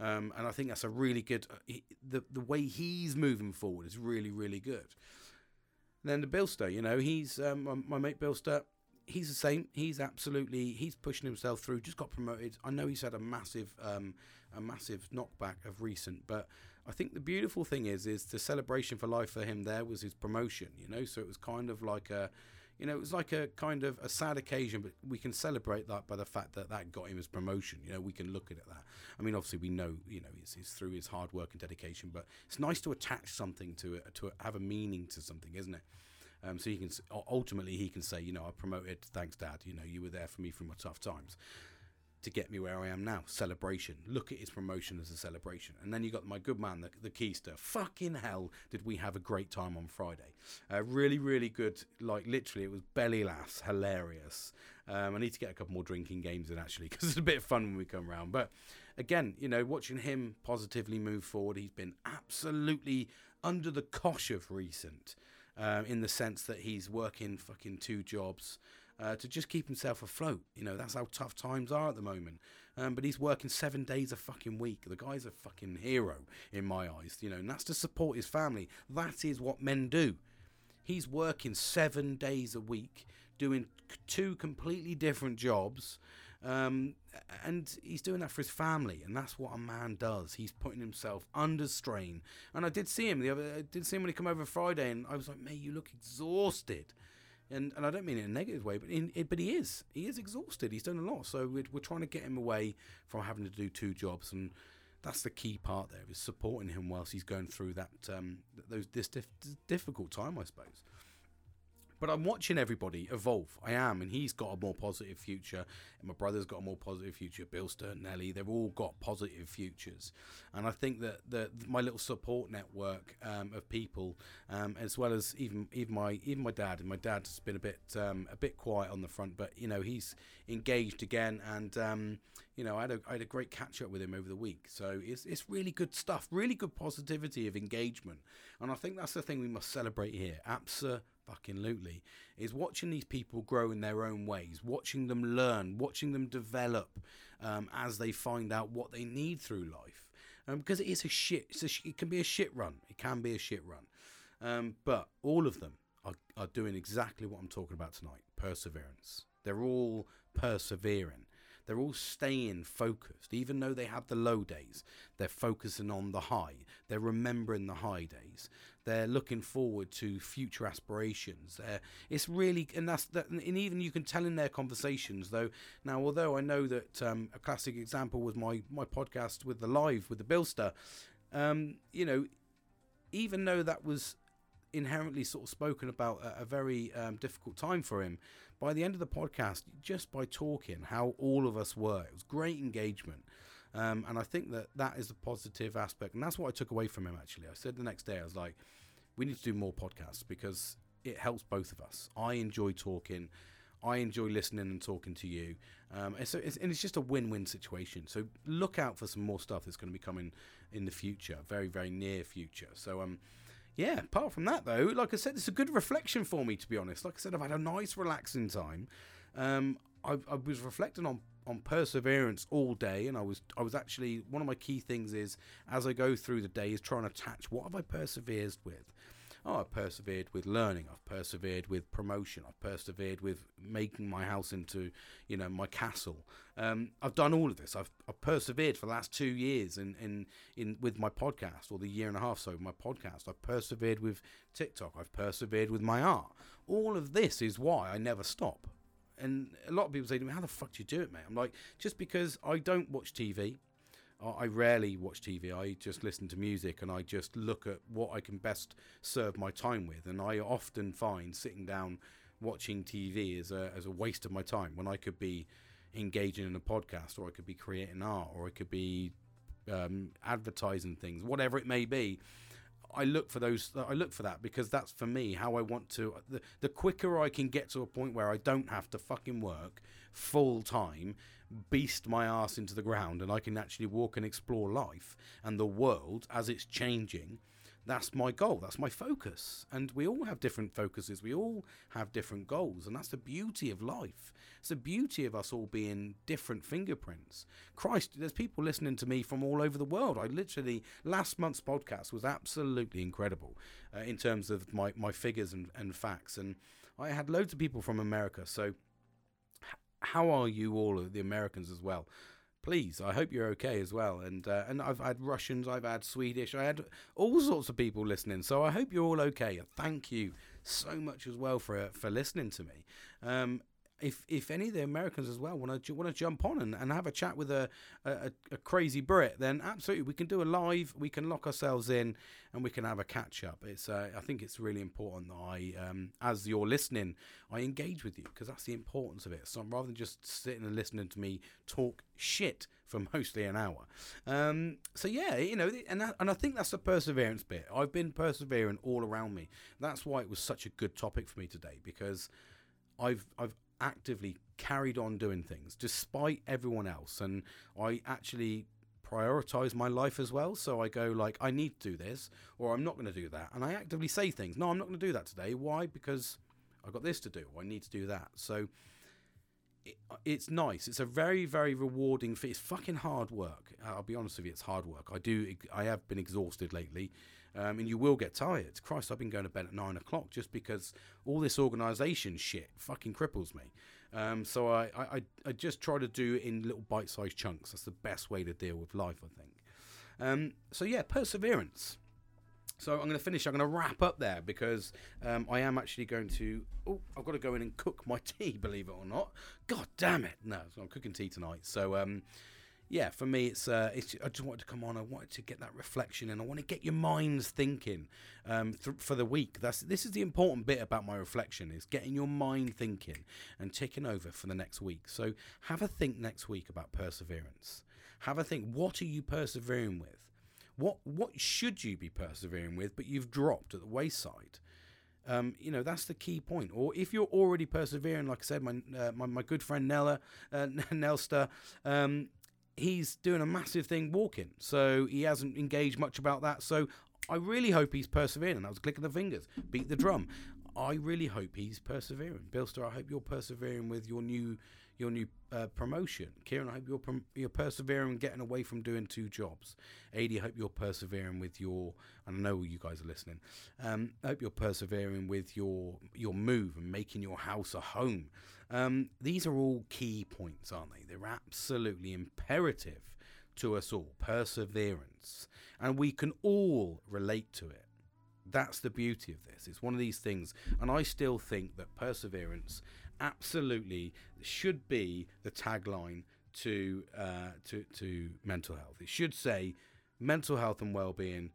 [SPEAKER 1] Um, and I think that's a really good. Uh, he, the the way he's moving forward is really really good. then the Billster, you know, he's um, my, my mate Billster. He's the same. He's absolutely he's pushing himself through. Just got promoted. I know he's had a massive um, a massive knockback of recent, but I think the beautiful thing is is the celebration for life for him there was his promotion. You know, so it was kind of like a you know, it was like a kind of a sad occasion, but we can celebrate that by the fact that that got him his promotion. You know, we can look at that. I mean, obviously, we know, you know, it's, it's through his hard work and dedication, but it's nice to attach something to it, to have a meaning to something, isn't it? Um, so he can ultimately he can say, you know, I promoted, thanks, Dad. You know, you were there for me through my tough times to get me where I am now. Celebration. Look at his promotion as a celebration. And then you got my good man, the, the Keister. Fucking hell, did we have a great time on Friday? Uh, really, really good. Like literally, it was belly laughs, hilarious. Um, I need to get a couple more drinking games in actually (laughs) because it's a bit of fun when we come around. But again, you know, watching him positively move forward, he's been absolutely under the cosh of recent. Um, in the sense that he's working fucking two jobs, uh, to just keep himself afloat. You know, that's how tough times are at the moment. Um, but he's working seven days a fucking week. The guy's a fucking hero in my eyes, you know, and that's to support his family. That is what men do. He's working seven days a week, doing two completely different jobs. Um, and he's doing that for his family, and that's what a man does. He's putting himself under strain. And I did see him the other. I did see him when he came over Friday, and I was like, "Mate, you look exhausted." And and I don't mean it in a negative way, but in, but he is he is exhausted. He's done a lot, so we're, we're trying to get him away from having to do two jobs, and that's the key part there is supporting him whilst he's going through that um, those this dif- difficult time, I suppose. But I'm watching everybody evolve. I am, and he's got a more positive future. And my brother's got a more positive future. Billster, Nelly, they've all got positive futures. And I think that the, my little support network um, of people, um, as well as even even my even my dad, and my dad's been a bit um, a bit quiet on the front, but you know he's engaged again, and um, you know I had a I had a great catch up with him over the week. So it's it's really good stuff, really good positivity of engagement, and I think that's the thing we must celebrate here. Absolutely fucking lootly is watching these people grow in their own ways, watching them learn, watching them develop um, as they find out what they need through life. Um, because it is a shit, a sh- it can be a shit run. It can be a shit run. Um, but all of them are, are doing exactly what I'm talking about tonight perseverance. They're all persevering. They're all staying focused, even though they have the low days. They're focusing on the high. They're remembering the high days. They're looking forward to future aspirations. They're, it's really, and that's that, and even you can tell in their conversations. Though now, although I know that um, a classic example was my my podcast with the live with the Billster, um, you know, even though that was inherently sort of spoken about a, a very um, difficult time for him. By the end of the podcast, just by talking, how all of us were, it was great engagement. Um, and I think that that is a positive aspect. And that's what I took away from him, actually. I said the next day, I was like, we need to do more podcasts because it helps both of us. I enjoy talking. I enjoy listening and talking to you. Um, and, so it's, and it's just a win-win situation. So look out for some more stuff that's going to be coming in the future, very, very near future. So um, yeah, apart from that, though, like I said, it's a good reflection for me, to be honest. Like I said, I've had a nice, relaxing time. Um, I, I was reflecting on on perseverance all day and I was I was actually one of my key things is as I go through the day is trying to attach what have I persevered with oh I've persevered with learning. I've persevered with promotion. I've persevered with making my house into you know my castle. Um, I've done all of this. I've, I've persevered for the last two years in, in in with my podcast or the year and a half so my podcast. I've persevered with TikTok. I've persevered with my art. All of this is why I never stop. And a lot of people say to me, "How the fuck do you do it, mate?" I'm like, just because I don't watch TV. I rarely watch TV. I just listen to music and I just look at what I can best serve my time with. And I often find sitting down watching TV is a as a waste of my time when I could be engaging in a podcast or I could be creating art or I could be um, advertising things, whatever it may be. I look for those. I look for that because that's for me how I want to. The, the quicker I can get to a point where I don't have to fucking work full time, beast my ass into the ground, and I can actually walk and explore life and the world as it's changing that's my goal that's my focus. And we all have different focuses we all have different goals and that's the beauty of life. It's the beauty of us all being different fingerprints. Christ there's people listening to me from all over the world. I literally last month's podcast was absolutely incredible uh, in terms of my, my figures and, and facts. And i had loads of people from america so how are you all the americans as well please, I hope you're okay as well. And uh, and I've had Russians, I've had Swedish, I had all sorts of people listening. So I hope you're all okay. Thank you so much as well for for listening to me. Um, if if any of the Americans as well want to want to jump on and, and have a chat with a, a, a crazy Brit, then absolutely we can do a live. We can lock ourselves in and we can have a catch up. It's uh, I think it's really important that I, um, as you're listening, I engage with you because that's the importance of it. So rather than just sitting and listening to me talk shit for (laughs) mostly an hour. Um, so yeah, you know, and that, and I think that's the perseverance bit. I've been persevering all around me. That's why it was such a good topic for me today because I've I've actively carried on doing things despite everyone else. And I actually prioritize my life as well. So I go like I need to do this or I'm not going to do that. And I actively say things no I'm not going to do that today. Why? Because I've got this to do. I need to do that. So it, it's nice. It's a very very rewarding it's fucking hard work. I'll be honest with you it's hard work. I do I have been exhausted lately um, and you will get tired. Christ, I've been going to bed at nine o'clock just because all this organisation shit fucking cripples me. Um, so I, I, I just try to do it in little bite-sized chunks. That's the best way to deal with life, I think. Um, so yeah, perseverance. So I'm going to finish. I'm going to wrap up there because um, I am actually going to. Oh, I've got to go in and cook my (laughs) tea. Believe it or not. God damn it! No, so I'm cooking tea tonight. So um, yeah, for me, it's uh, it's. I just wanted to come on. I wanted to get that reflection, and I want to get your minds thinking um, th- for the week. That's this is the important bit about my reflection is getting your mind thinking and taking over for the next week. So have a think next week about perseverance. Have a think. What are you persevering with? What what should you be persevering with, but you've dropped at the wayside? Um, you know that's the key point. Or if you're already persevering, like I said, my uh, my, my, good friend Nella uh, (laughs) Nelster, um, he's doing a massive thing walking, so he hasn't engaged much about that. So I really hope he's persevering. That was a click of the fingers, beat the drum. I really hope he's persevering. Billster, I hope you're persevering with your new your new uh, promotion. Kieran, I hope you're you're persevering getting away from doing two jobs. Adi, I hope you're persevering with your. I know you guys are listening. Um, I hope you're persevering with your your move and making your house a home. Um, these are all key points, aren't they? They're absolutely imperative to us all. Perseverance, and we can all relate to it. That's the beauty of this. It's one of these things, and I still think that perseverance absolutely should be the tagline to uh, to to mental health. It should say mental health and well-being,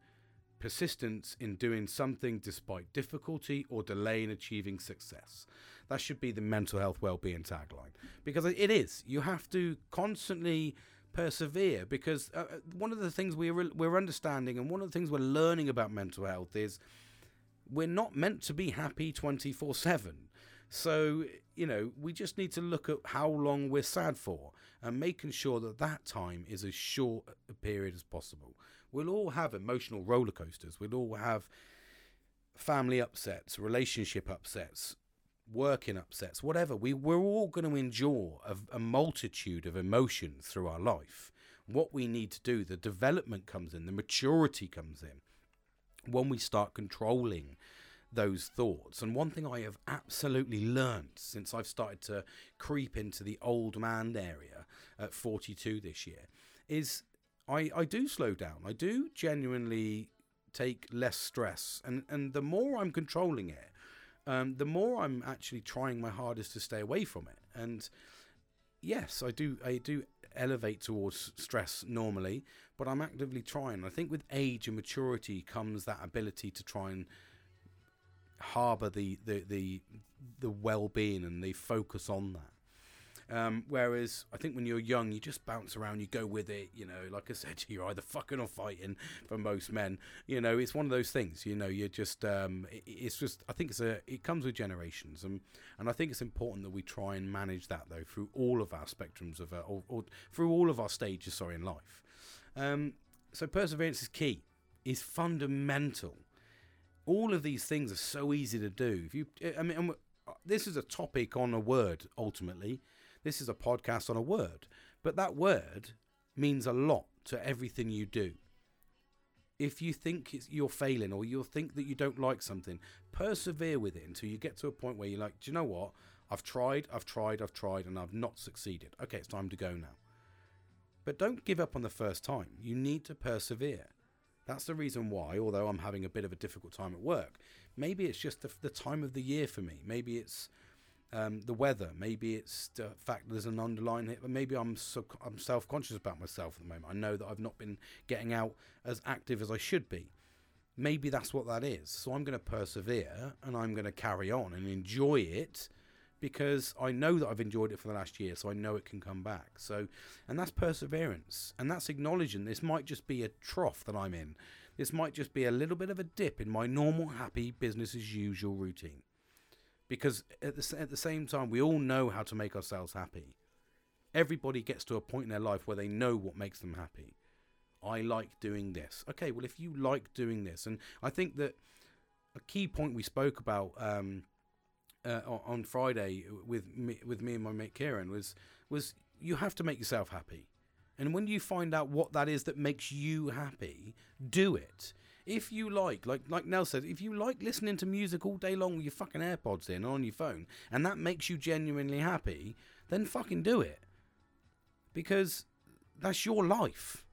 [SPEAKER 1] persistence in doing something despite difficulty or delay in achieving success. That should be the mental health well-being tagline because it is. You have to constantly persevere because uh, uh one of the things we're we're understanding and one of the things we're learning about mental health is we're not meant to be happy 24/7 so, you know, we just need to look at how long we're sad for and making sure that that time is as short a period as possible. We'll all have emotional roller coasters. We'll all have family upsets, relationship upsets, working upsets, whatever. We, we're all going to endure a, a multitude of emotions through our life. What we need to do, the development comes in, the maturity comes in when we start controlling those thoughts. And one thing I have absolutely learned since I've started to creep into the old man area at 42 this year is I, I do slow down. I do genuinely take less stress. And, and the more I'm controlling it, um, the more I'm actually trying my hardest to stay away from it. And yes, I do I do elevate towards stress normally, but I'm actively trying. I think with age and maturity comes that ability to try and harbour the the the, the well being and the focus on that. Um, whereas I think when you're young, you just bounce around, you go with it. You know, like I (laughs) said, you're either fucking or fighting. For most men, you know, it's one of those things. You know, you're just, um, it, it's just. I think it's a. It comes with generations, and and I think it's important that we try and manage that though through all of our spectrums of, uh, or, or through all of our stages. Sorry, in life. Um, so perseverance is key. Is fundamental all of these things are so easy to do. If you, I mean, this is a topic on a word. Ultimately, this is a podcast on a word, but that word means a lot to everything you do. If you think you're failing or you think that you don't like something, persevere with it until you get to a point where you're like, do you know what? I've tried, I've tried, I've tried, and I've not succeeded. Okay, it's time to go now. But don't give up on the first time. You need to persevere That's the reason why, although I'm having a bit of a difficult time at work, maybe it's just the, the time of the year for me. Maybe it's um, the weather. Maybe it's the fact there's an underlying hit. But maybe I'm so, I'm self conscious about myself at the moment. I know that I've not been getting out as active as I should be. Maybe that's what that is. So I'm going to persevere and I'm going to carry on and enjoy it because I know that I've enjoyed it for the last year, so I know it can come back. So, and that's perseverance, and that's acknowledging this might just be a trough that I'm in. This might just be a little bit of a dip in my normal, happy business as usual routine. Because at the at the same time, we all know how to make ourselves happy. Everybody gets to a point in their life where they know what makes them happy. I like doing this. Okay, well, if you like doing this, and I think that a key point we spoke about. Um, uh, on Friday with me, with me and my mate Kieran was was you have to make yourself happy, and when you find out what that is that makes you happy, do it. If you like, like like Nell said, if you like listening to music all day long with your fucking AirPods in on your phone, and that makes you genuinely happy, then fucking do it. Because that's your life.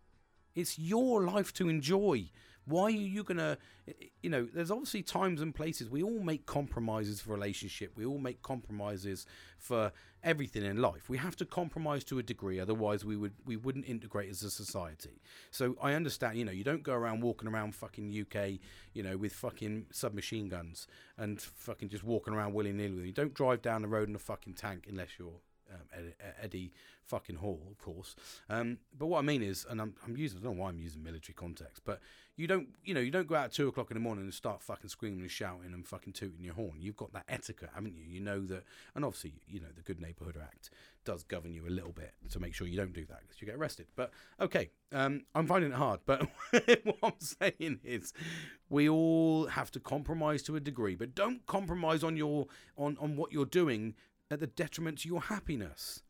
[SPEAKER 1] It's your life to enjoy. Why are you gonna, you know? There's obviously times and places we all make compromises for relationship. We all make compromises for everything in life. We have to compromise to a degree, otherwise we would we wouldn't integrate as a society. So I understand, you know, you don't go around walking around fucking UK, you know, with fucking submachine guns and fucking just walking around willy nilly. You don't drive down the road in a fucking tank unless you're um, Eddie fucking Hall, of course. Um, but what I mean is, and I'm, I'm using, I don't know why I'm using military context, but you don't, you know, you don't go out at two o'clock in the morning and start fucking screaming and shouting and fucking tooting your horn. You've got that etiquette, haven't you? You know that, and obviously, you know, the Good Neighbourhood Act does govern you a little bit to make sure you don't do that because you get arrested. But okay, um, I'm finding it hard. But (laughs) what I'm saying is, we all have to compromise to a degree, but don't compromise on your on on what you're doing at the detriment to your happiness.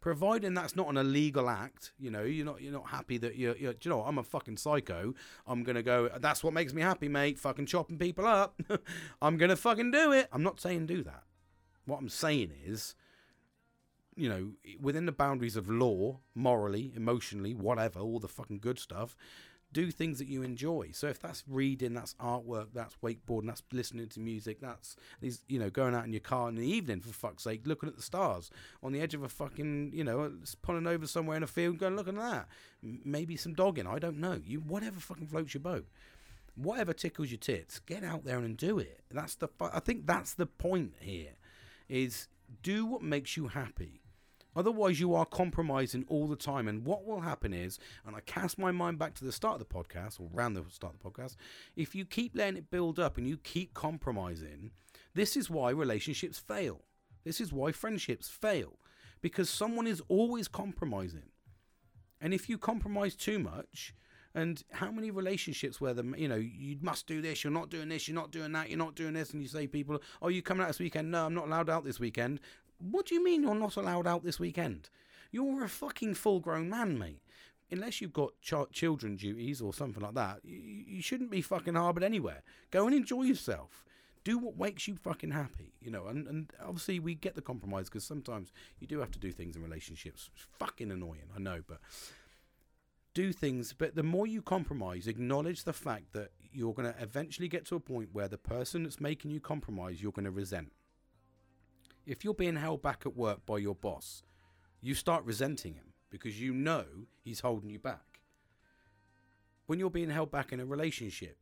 [SPEAKER 1] Providing that's not an illegal act, you know, you're not you're not happy that you're, you're you know, I'm a fucking psycho. I'm gonna go. That's what makes me happy, mate. Fucking chopping people up. (laughs) I'm gonna fucking do it. I'm not saying do that. What I'm saying is, you know, within the boundaries of law, morally, emotionally, whatever, all the fucking good stuff, do things that you enjoy. So if that's reading, that's artwork, that's wakeboarding, that's listening to music, that's these, you know, going out in your car in the evening for fuck's sake, looking at the stars on the edge of a fucking, you know, pulling over somewhere in a field, going looking at that. Maybe some dogging. I don't know. You whatever fucking floats your boat. Whatever tickles your tits, get out there and do it. That's the. I think that's the point here. Is do what makes you happy Otherwise, you are compromising all the time. And what will happen is, and I cast my mind back to the start of the podcast, or around the start of the podcast, if you keep letting it build up and you keep compromising, this is why relationships fail. This is why friendships fail. Because someone is always compromising. And if you compromise too much, and how many relationships where the you know you must do this, you're not doing this, you're not doing that, you're not doing this, and you say people, oh, you coming out this weekend? No, I'm not allowed out this weekend. What do you mean you're not allowed out this weekend? You're a fucking full grown man, mate. Unless you've got ch- children duties or something like that, you, you shouldn't be fucking harboured anywhere. Go and enjoy yourself. Do what makes you fucking happy, you know. And, and obviously, we get the compromise because sometimes you do have to do things in relationships. It's fucking annoying, I know, but do things. But the more you compromise, acknowledge the fact that you're going to eventually get to a point where the person that's making you compromise, you're going to resent if you're being held back at work by your boss, you start resenting him because you know he's holding you back. When you're being held back in a relationship,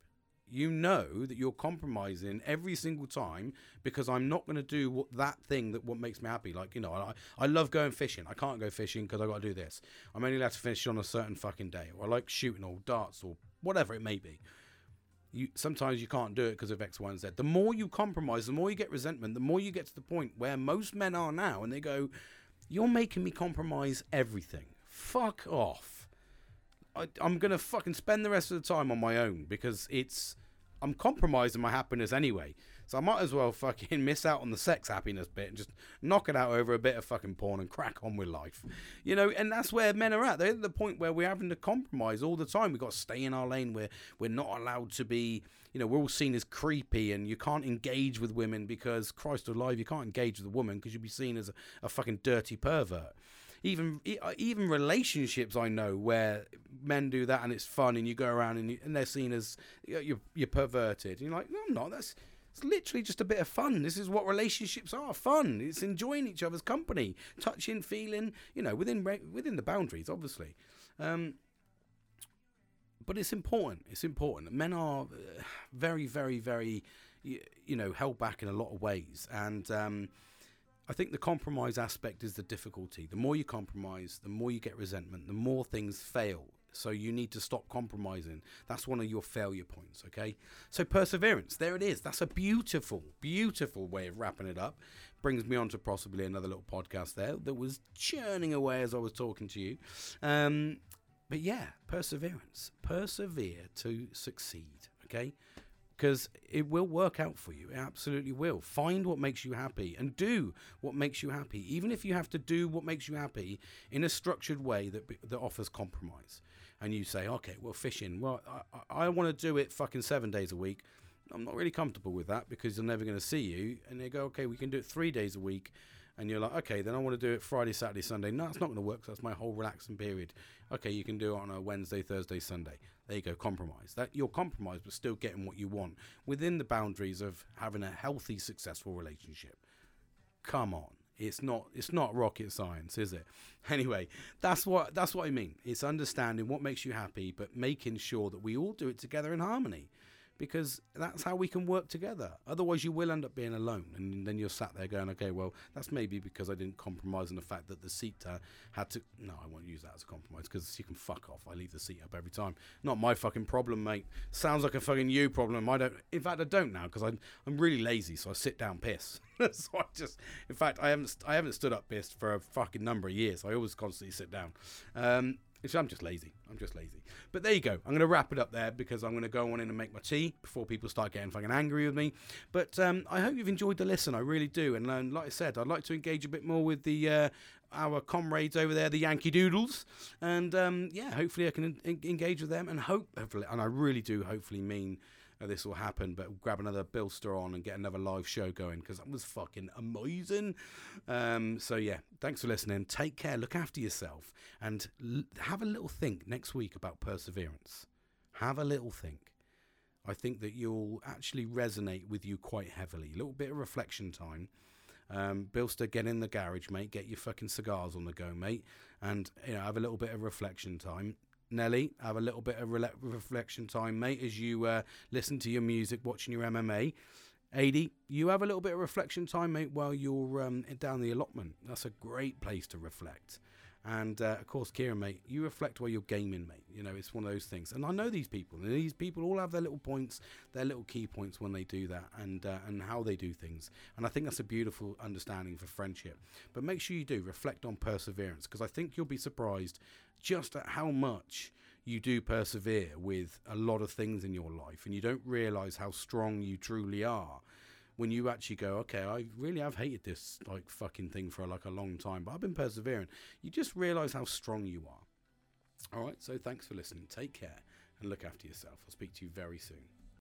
[SPEAKER 1] you know that you're compromising every single time because I'm not going to do what that thing that what makes me happy. Like you know, I I love going fishing. I can't go fishing because I got to do this. I'm only allowed to fish on a certain fucking day. Or I like shooting or darts or whatever it may be you sometimes you can't do it because of X, Y, and Z. The more you compromise, the more you get resentment, the more you get to the point where most men are now, and they go, "You're making me compromise everything. Fuck off. I, I'm gonna fucking spend the rest of the time on my own because it's I'm compromising my happiness anyway. So I might as well fucking (laughs) miss out on the sex happiness bit and just knock it out over a bit of fucking porn and crack on with life. You know, and that's where men are at. They're at the point where we're having to compromise all the time. We've got to stay in our lane. We're, we're not allowed to be, you know, we're all seen as creepy and you can't engage with women because, Christ alive, you can't engage with a woman because you'd be seen as a, a fucking dirty pervert even uh, even relationships I know where men do that and it's fun and you go around and, you, and they're seen as you're, you're perverted. And you're like, no, I'm not. That's it's literally just a bit of fun. This is what relationships are: fun. It's enjoying each other's company, touching, feeling. You know, within within the boundaries, obviously. Um, but it's important. It's important. Men are uh, very, very, very, you, you know, held back in a lot of ways, and um, I think the compromise aspect is the difficulty. The more you compromise, the more you get resentment. The more things fail. So you need to stop compromising. That's one of your failure points. Okay. So perseverance. There it is. That's a beautiful, beautiful way of wrapping it up. Brings me on to possibly another little podcast there that was churning away as I was talking to you. Um, but yeah, perseverance. Persevere to succeed, okay? Because it will work out for you. It absolutely will. Find what makes you happy and do what makes you happy, even if you have to do what makes you happy in a structured way that, that offers compromise. And you say, okay, well, fishing, well, I, I want to do it fucking seven days a week. I'm not really comfortable with that because they're never going to see you. And they go, okay, we can do it three days a week and you're like, okay, then I want to do it Friday, Saturday, Sunday. No, it's not going to work. that's my whole relaxing period. Okay, you can do it on a Wednesday, Thursday, Sunday. There you go, compromise. That you're compromised, but still getting what you want within the boundaries of having a healthy, successful relationship. Come on, it's not it's not rocket science, is it? (laughs) Anyway, that's what that's what I mean. It's understanding what makes you happy, but making sure that we all do it together in harmony because that's how we can work together. Otherwise, you will end up being alone, and then you're sat there going, "Okay, well, that's maybe because I didn't compromise on the fact that the seat uh, had to." No, I won't use that as a compromise because you can fuck off. I leave the seat up every time. Not my fucking problem, mate. Sounds like a fucking you problem. I don't. In fact, I don't now because I'm I'm really lazy, so I sit down piss. (laughs) so I just, in fact, I haven't I haven't stood up pissed for a fucking number of years. I always constantly sit down. Um, I'm just lazy. I'm just lazy. But there you go. I'm going to wrap it up there because I'm going to go on in and make my tea before people start getting fucking angry with me. But um, I hope you've enjoyed the listen. I really do. And um, like I said, I'd like to engage a bit more with the uh, our comrades over there, the Yankee Doodles. And um, yeah, hopefully I can en- engage with them and hope, hopefully, and I really do hopefully mean this will happen, but grab another Billster on and get another live show going because that was fucking amazing. Um, so, yeah, thanks for listening. Take care, look after yourself, and l- have a little think next week about perseverance. Have a little think. I think that you'll actually resonate with you quite heavily. A little bit of reflection time. Um, Billster, get in the garage, mate. Get your fucking cigars on the go, mate, and you know have a little bit of reflection time. Nelly, have a little bit of re- reflection time, mate, as you uh, listen to your music, watching your MMA. Adi, you have a little bit of reflection time, mate, while you're um, down the allotment. That's a great place to reflect. And uh, of course, Kieran, mate, you reflect while you're gaming, mate. You know, it's one of those things. And I know these people, and these people all have their little points, their little key points when they do that, and uh, and how they do things. And I think that's a beautiful understanding for friendship. But make sure you do reflect on perseverance, because I think you'll be surprised just at how much you do persevere with a lot of things in your life, and you don't realize how strong you truly are when you actually go, okay, I really have hated this like fucking thing for like a long time, but I've been persevering. You just realize how strong you are. All right, so thanks for listening. Take care and look after yourself. I'll speak to you very soon.